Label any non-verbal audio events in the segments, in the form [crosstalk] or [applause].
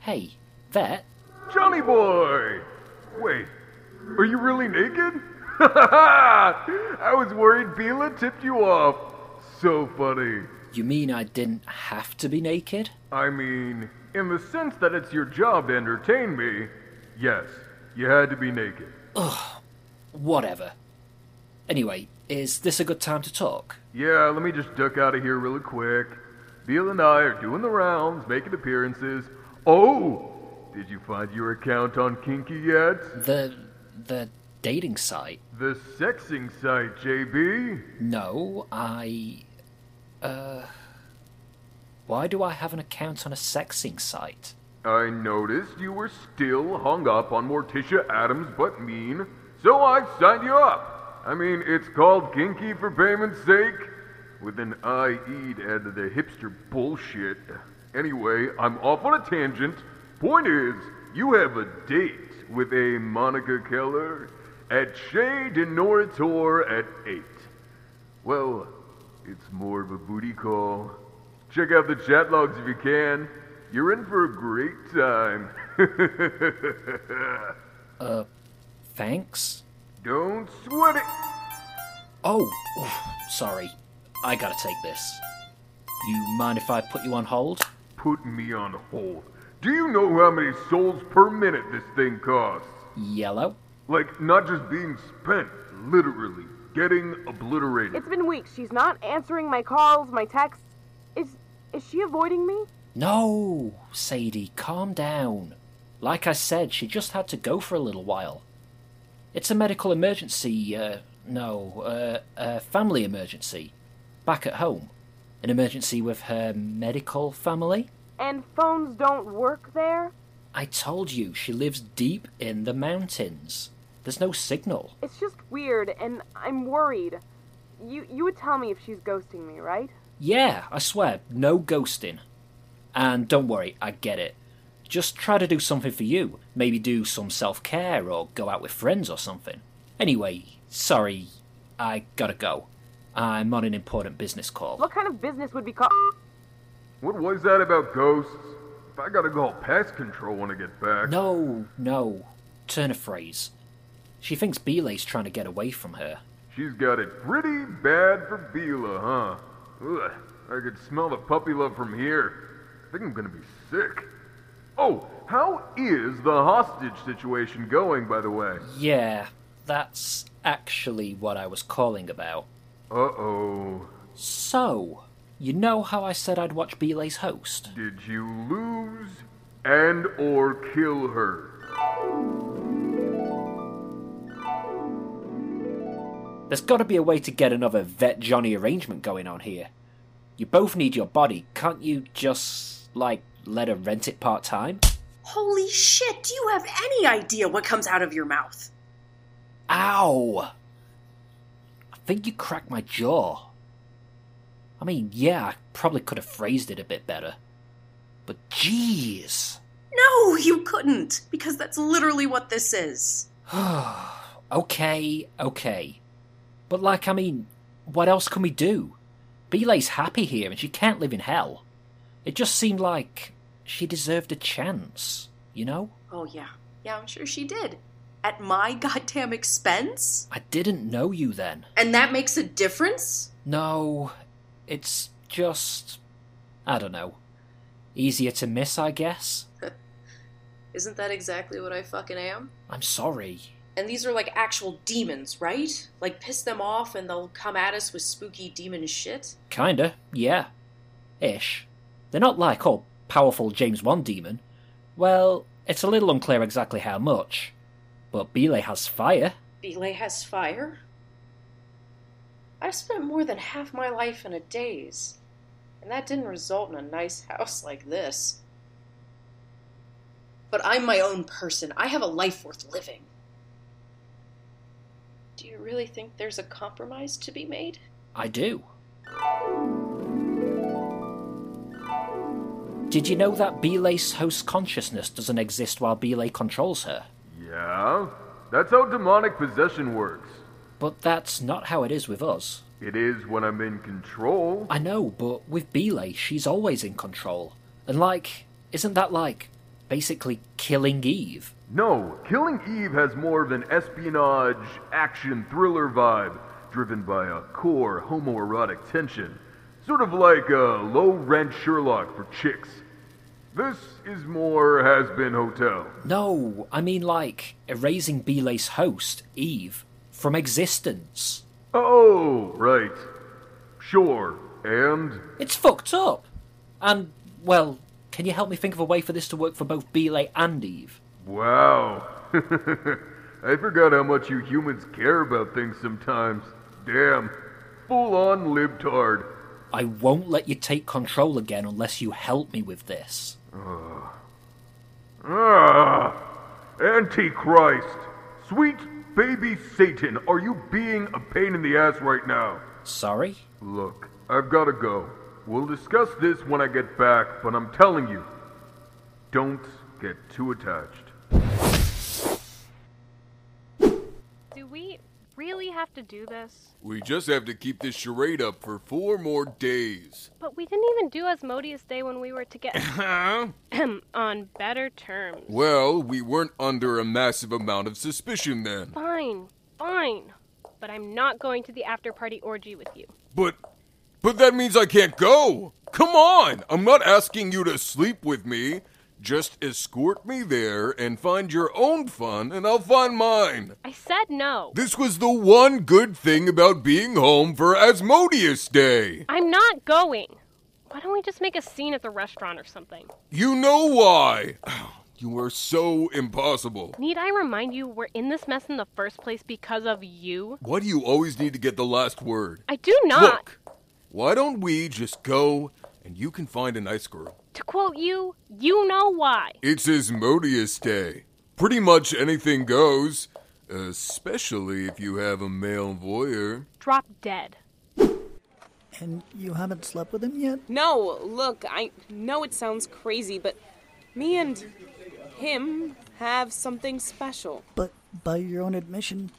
Hey, vet, Johnny boy! Wait, are you really naked? [laughs] I was worried Bilé tipped you off. So funny. you mean I didn't have to be naked? I mean, in the sense that it's your job to entertain me, yes, you had to be naked. Ugh, whatever. Anyway, is this a good time to talk? Yeah, let me just duck out of here really quick. Bilé and I are doing the rounds, making appearances. Oh! Did you find your account on Kinkie yet? The. the dating site? The sexing site, JB. No, I. Uh. Why do I have an account on a sexing site? I noticed you were still hung up on Morticia Addams but mean, so I signed you up. I mean, it's called Kinkie for payment's sake, with an IE to add to the hipster bullshit. Anyway, I'm off on a tangent. Point is, you have a date with a Monica Keller at Chez de Noritor at 8. Well, it's more of a booty call. Check out the chat logs if you can. You're in for a great time. [laughs] Uh, thanks? Don't sweat it. Oh, oof, sorry. I gotta take this. You mind if I put you on hold? Put me on hold. Do you know how many souls per minute this thing costs? Yellow? Like, not just being spent, literally, getting obliterated. It's been weeks. She's not answering my calls, my texts. Is is she avoiding me? No, Sadie, calm down. Like I said, she just had to go for a little while. It's a medical emergency, uh, no, uh, a family emergency. Back at home. An emergency with her medical family? And phones don't work there? I told you, she lives deep in the mountains. There's no signal. It's just weird and I'm worried. You you would tell me if she's ghosting me, right? Yeah, I swear, no ghosting. And don't worry, I get it. Just try to do something for you. Maybe do some self care or go out with friends or something. Anyway, sorry, I gotta go. I'm on an important business call. What kind of business would be called What was that about ghosts? If I gotta call pest control when I get back. No, no. Turn a phrase. She thinks Bilé's trying to get away from her. She's got it pretty bad for Bilé, huh? Ugh, I could smell the puppy love from here. I think I'm gonna be sick. Oh, how is the hostage situation going, by the way? Yeah, that's actually what I was calling about. Uh oh. So, you know how I said I'd watch Bilé's host? Did you lose and or kill her? There's gotta be a way to get another Vet Johnny arrangement going on here. You both need your body, can't you just, like, let her rent it part time? Holy shit, do you have any idea what comes out of your mouth? Ow! I think you cracked my jaw. I mean, yeah, I probably could have phrased it a bit better. But jeez! No, you couldn't, because that's literally what this is. [sighs] Okay, okay. But, like, I mean, what else can we do? Bilé's happy here and she can't live in hell. It just seemed like she deserved a chance, you know? Oh, yeah. Yeah, I'm sure she did. At my [laughs] goddamn expense? I didn't know you then. And that makes a difference? No, it's just. I don't know. Easier to miss, I guess? [laughs] Isn't that exactly what I fucking am? I'm sorry. And these are like actual demons, right? Like piss them off and they'll come at us with spooky demon shit? Kinda, yeah. Ish. They're not like all powerful James Wan demon. Well, it's a little unclear exactly how much. But Bilé has fire. Bilé has fire? I've spent more than half my life in a daze, and that didn't result in a nice house like this. But I'm my own person. I have a life worth living. Do you really think there's a compromise to be made? I do. Did you know that Bilé's host consciousness doesn't exist while Bilé controls her? Yeah? That's how demonic possession works. But that's not how it is with us. It is when I'm in control. I know, but with Bilé, she's always in control. And like, isn't that like basically killing Eve? No, Killing Eve has more of an espionage, action, thriller vibe, driven by a core homoerotic tension. Sort of like a low rent Sherlock for chicks. This is more Hazbin Hotel. No, I mean like erasing Bilé's host, Eve, from existence. Oh, right. Sure. And It's fucked up. And, well, can you help me think of a way for this to work for both Bilé and Eve? wow. [laughs] I forgot how much you humans care about things sometimes. Damn. Full on libtard. I won't let you take control again unless you help me with this. Ah, Antichrist! Sweet baby Satan, are you being a pain in the ass right now? Sorry? Look, I've gotta go. We'll discuss this when I get back, but I'm telling you, don't get too attached. Do we really have to do this? We just have to keep this charade up for four more days. But we didn't even do Asmodeus Day when we were together [laughs] Huh? [clears throat] on better terms. Well, we weren't under a massive amount of suspicion then. Fine, fine. But I'm not going to the after party orgy with you. But. But that means I can't go! Come on! I'm not asking you to sleep with me. Just escort me there and find your own fun, and I'll find mine. I said no. This was the one good thing about being home for Asmodeus Day. I'm not going. Why don't we just make a scene at the restaurant or something? You know why. [sighs] You are so impossible. Need I remind you we're in this mess in the first place because of you? Why do you always need to get the last word? I do not. Look, why don't we just go and you can find a nice girl? To quote you, you know why. It's Asmodeus Day. Pretty much anything goes, especially if you have a male voyeur. Drop dead. And you haven't slept with him yet? No, look, I know it sounds crazy, but me and him have something special. But by your own admission,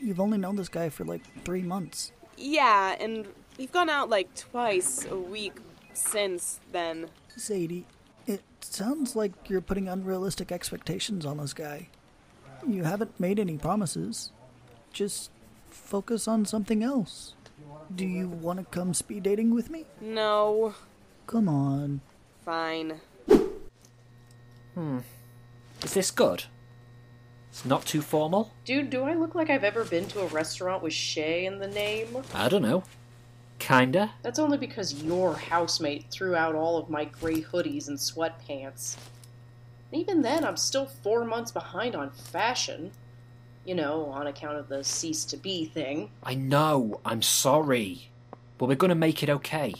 you've only known this guy for like three months. Yeah, and we've gone out like twice a week since then. Sadie, it sounds like you're putting unrealistic expectations on this guy. You haven't made any promises. Just focus on something else. Do you want to come speed dating with me? No, Come on. fine. Hmm. Is this good? It's not too formal? Dude, do I look like I've ever been to a restaurant with Chez in the name? I don't know. Kinda. That's only because your housemate threw out all of my gray hoodies and sweatpants. And even then, I'm still four months behind on fashion. You know, on account of the cease to be thing. I know, I'm sorry. But we're gonna make it okay.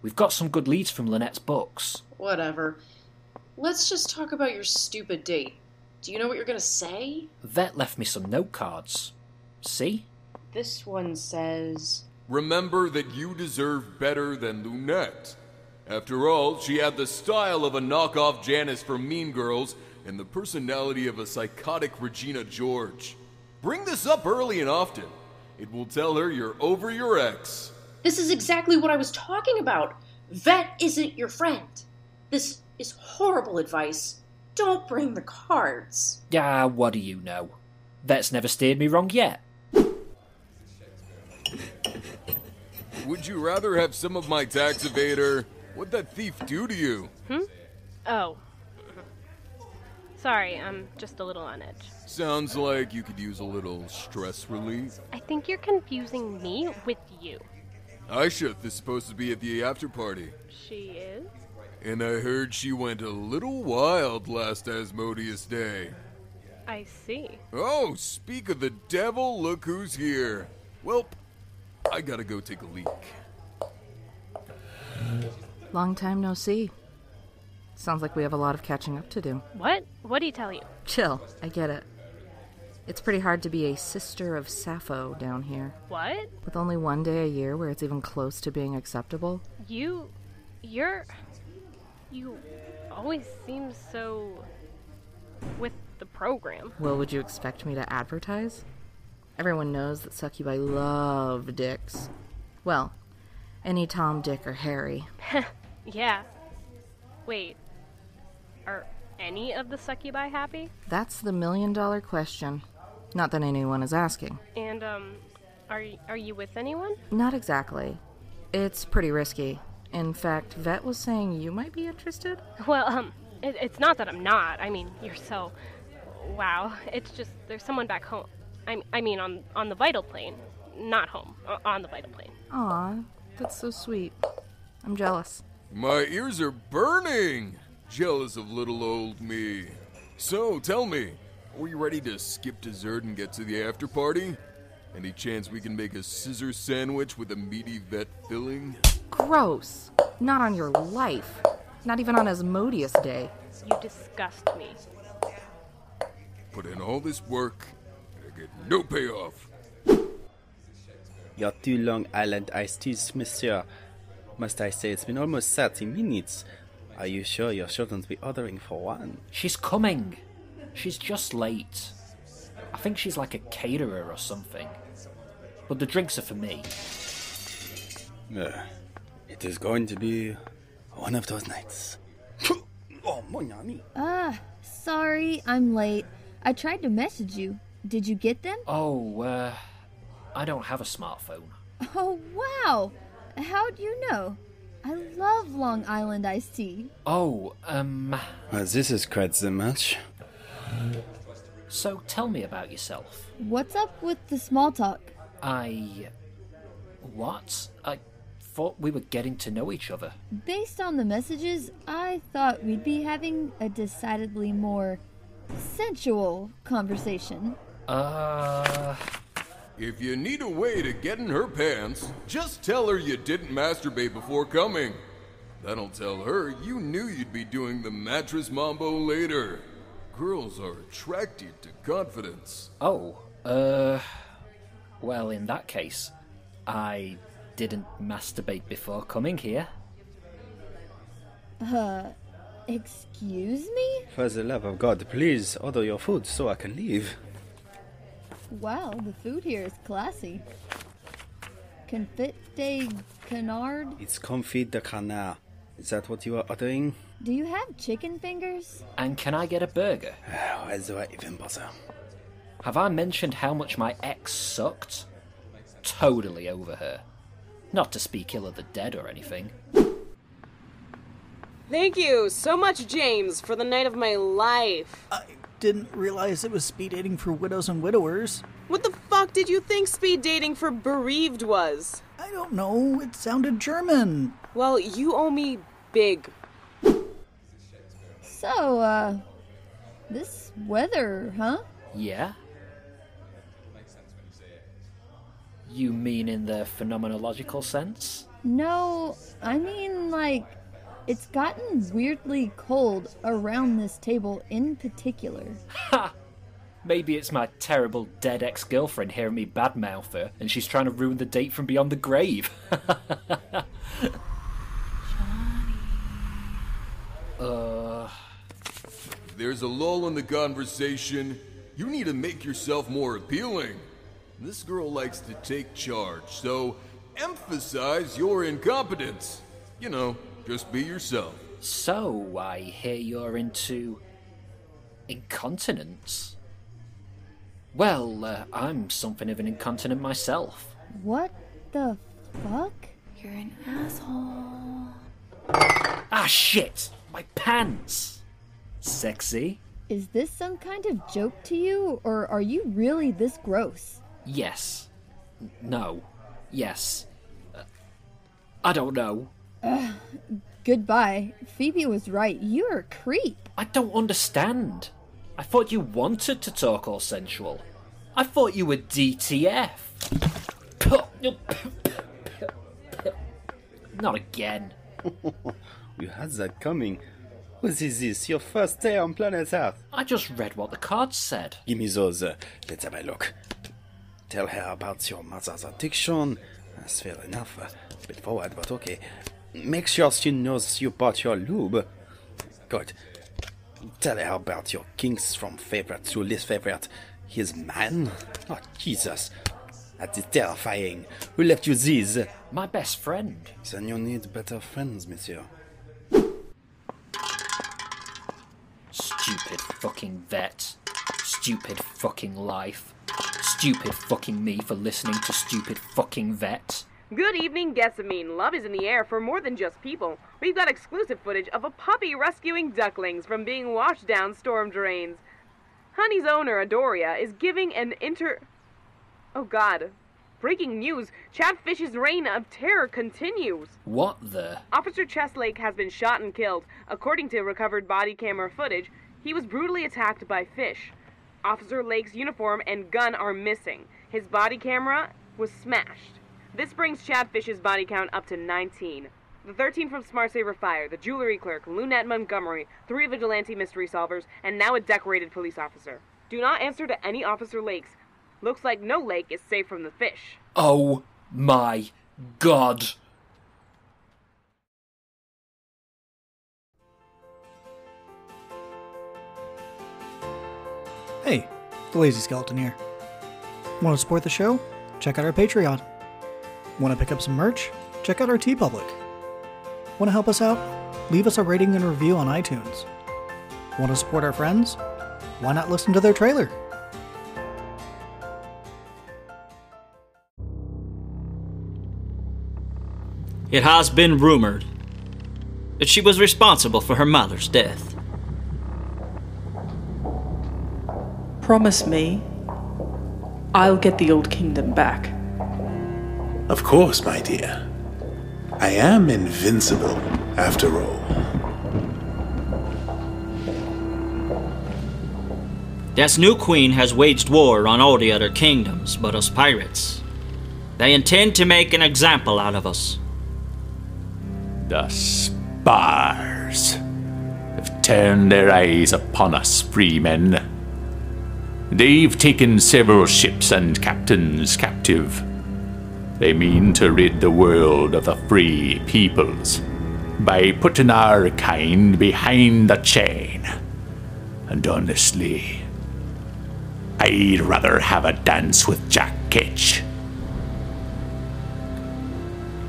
We've got some good leads from Lunette's books. Whatever. Let's just talk about your stupid date. Do you know what you're gonna say? Vet left me some note cards. See? This one says. Remember that you deserve better than Lunette. After all, she had the style of a knockoff Janice from Mean Girls and the personality of a psychotic Regina George. Bring this up early and often. It will tell her you're over your ex. This is exactly what I was talking about. Vet isn't your friend. This is horrible advice. Don't bring the cards. Yeah, what do you know? Vet's never steered me wrong yet. Would you rather have some of my tax evader? What'd that thief do to you? Hmm? Oh. Sorry, I'm just a little on edge. Sounds like you could use a little stress relief. I think you're confusing me with you. Eisheth is supposed to be at the after party. She is? And I heard she went a little wild last Asmodeus Day. I see. Oh, speak of the devil, look who's here. Welp, I gotta go take a leak. Long time no see. Sounds like we have a lot of catching up to do. What? What do you tell you? Chill, I get it. It's pretty hard to be a sister of Sappho down here. What? With only one day a year where it's even close to being acceptable. You. You're. You always seem so. with the program. Well, would you expect me to advertise? Everyone knows that succubi love dicks. Well, any Tom, Dick, or Harry. [laughs] Yeah. Wait. Are any of the succubi happy? That's the million dollar question. Not that anyone is asking. And um are y- are you with anyone? Not exactly. It's pretty risky. In fact, Vet was saying you might be interested. Well, um it, it's not that I'm not. I mean, you're so wow. It's just there's someone back home. I I mean on on the vital plane, not home. On the vital plane. Aw, that's so sweet. I'm jealous. My ears are burning! Jealous of little old me. So, tell me, are we ready to skip dessert and get to the after party? Any chance we can make a scissor sandwich with a meaty vet filling? Gross. Not on your life. Not even on Asmodeus Day. You disgust me. Put in all this work, and get no payoff. Your two Long Island iced teas, monsieur. Must I say it's been almost 30 minutes. Are you sure you shouldn't be ordering for one? She's coming. She's just late. I think she's like a caterer or something. But the drinks are for me. Uh, it is going to be one of those nights. oh, mon ami. Ah, sorry, I'm late. I tried to message you. Did you get them? Oh, uh, I don't have a smartphone. [laughs] Oh, wow! How'd you know? I love Long Island iced tea. Oh, um, Well, this is quite the match. so tell me about yourself. What's up with the small talk? I. What? I thought we were getting to know each other. Based on the messages, I thought we'd be having a decidedly more sensual conversation. Uh. If you need a way to get in her pants, just tell her you didn't masturbate before coming. That'll tell her you knew you'd be doing the mattress mambo later. Girls are attracted to confidence. Oh, uh. Well, in that case, I didn't masturbate before coming here. Uh, excuse me? For the love of God, please order your food so I can leave. Wow, the food here is classy. Confit de canard? It's confit de canard. Is that what you are ordering? Do you have chicken fingers? And can I get a burger? Why do I even bother? Have I mentioned how much my ex sucked? Totally over her. Not to speak ill of the dead or anything. Thank you so much, James, for the night of my life. I didn't realize it was speed dating for widows and widowers. What the fuck did you think speed dating for bereaved was? I don't know, it sounded German. Well, you owe me big. So, uh, this weather, huh? Yeah? You mean in the phenomenological sense? No, I mean, like, it's gotten weirdly cold around this table in particular. Ha! Maybe it's my terrible dead ex girlfriend hearing me badmouth her and she's trying to ruin the date from beyond the grave. [laughs] uh. If there's a lull in the conversation, you need to make yourself more appealing. This girl likes to take charge, so emphasize your incompetence. You know, just be yourself. So, I hear you're into. incontinence? Well, uh, I'm something of an incontinent myself. What the fuck? You're an asshole. Ah, shit! My pants! Sexy? Is this some kind of joke to you, or are you really this gross? Yes. N- No. Yes. Uh, I don't know. Ugh, [sighs] goodbye. Phoebe was right. You're a creep. I don't understand. I thought you wanted to talk all sensual. I thought you were DTF. [laughs] Not again. [laughs] you had that coming. What is this? Your first day on planet Earth? I just read what the cards said. Give me those. Uh, let's have a look. Tell her about your mother's addiction. That's fair enough. Uh, a bit forward, but okay. Make sure she knows you bought your lube. Good. Tell her about your kinks from favorite to least favorite. His man? Oh, Jesus. That is terrifying. Who left you these? My best friend. Then you need better friends, monsieur. Stupid fucking vet. Stupid fucking life. Stupid fucking me for listening to stupid fucking vet. Good evening, Gessamine. Love is in the air for more than just people. We've got exclusive footage of a puppy rescuing ducklings from being washed down storm drains. Honey's owner, Adoria, is giving an inter. Oh god. Breaking news Chatfish's reign of terror continues. What the? Officer Cheslake has been shot and killed. According to recovered body camera footage, he was brutally attacked by fish. Officer Lake's uniform and gun are missing. His body camera was smashed. This brings Chad Fish's body count up to 19. The 13 from Smart Saver Fire, the jewelry clerk, Lunette Montgomery, three vigilante mystery solvers, and now a decorated police officer. Do not answer to any Officer Lakes. Looks like no lake is safe from the fish. Oh my god. Hey, the Lazy Skeleton here. Want to support the show? Check out our Patreon. Want to pick up some merch? Check out our TeePublic. Want to help us out? Leave us a rating and review on iTunes. Want to support our friends? Why not listen to their trailer? It has been rumored that she was responsible for her mother's death. Promise me I'll get the old kingdom back. Of course, my dear. I am invincible, after all. This new queen has waged war on all the other kingdoms but us pirates. They intend to make an example out of us. The spars have turned their eyes upon us, free men. They've taken several ships and captains captive. They mean to rid the world of the free peoples by putting our kind behind the chain. And honestly, I'd rather have a dance with Jack Ketch.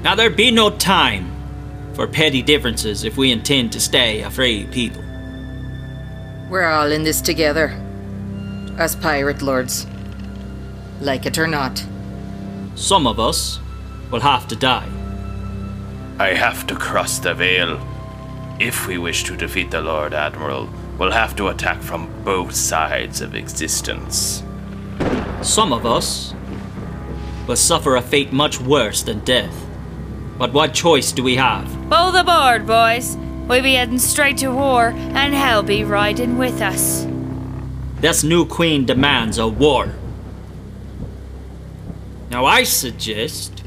Now there be no time for petty differences if we intend to stay a free people. We're all in this together. Us pirate lords. Like it or not. Some of us will have to die. I have to cross the veil. If we wish to defeat the Lord Admiral, we'll have to attack from both sides of existence. Some of us will suffer a fate much worse than death. But what choice do we have? Both aboard, boys. We'll be heading straight to war, and hell be riding with us. This new queen demands a war. Now I suggest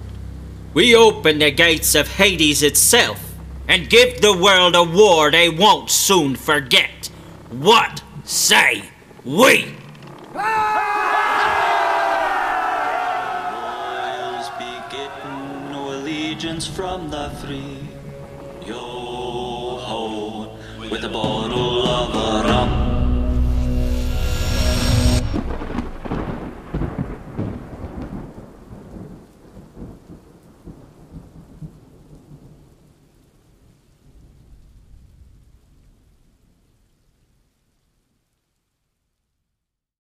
we open the gates of Hades itself and give the world a war they won't soon forget. What say we? From the free. Yo ho, with a bottle of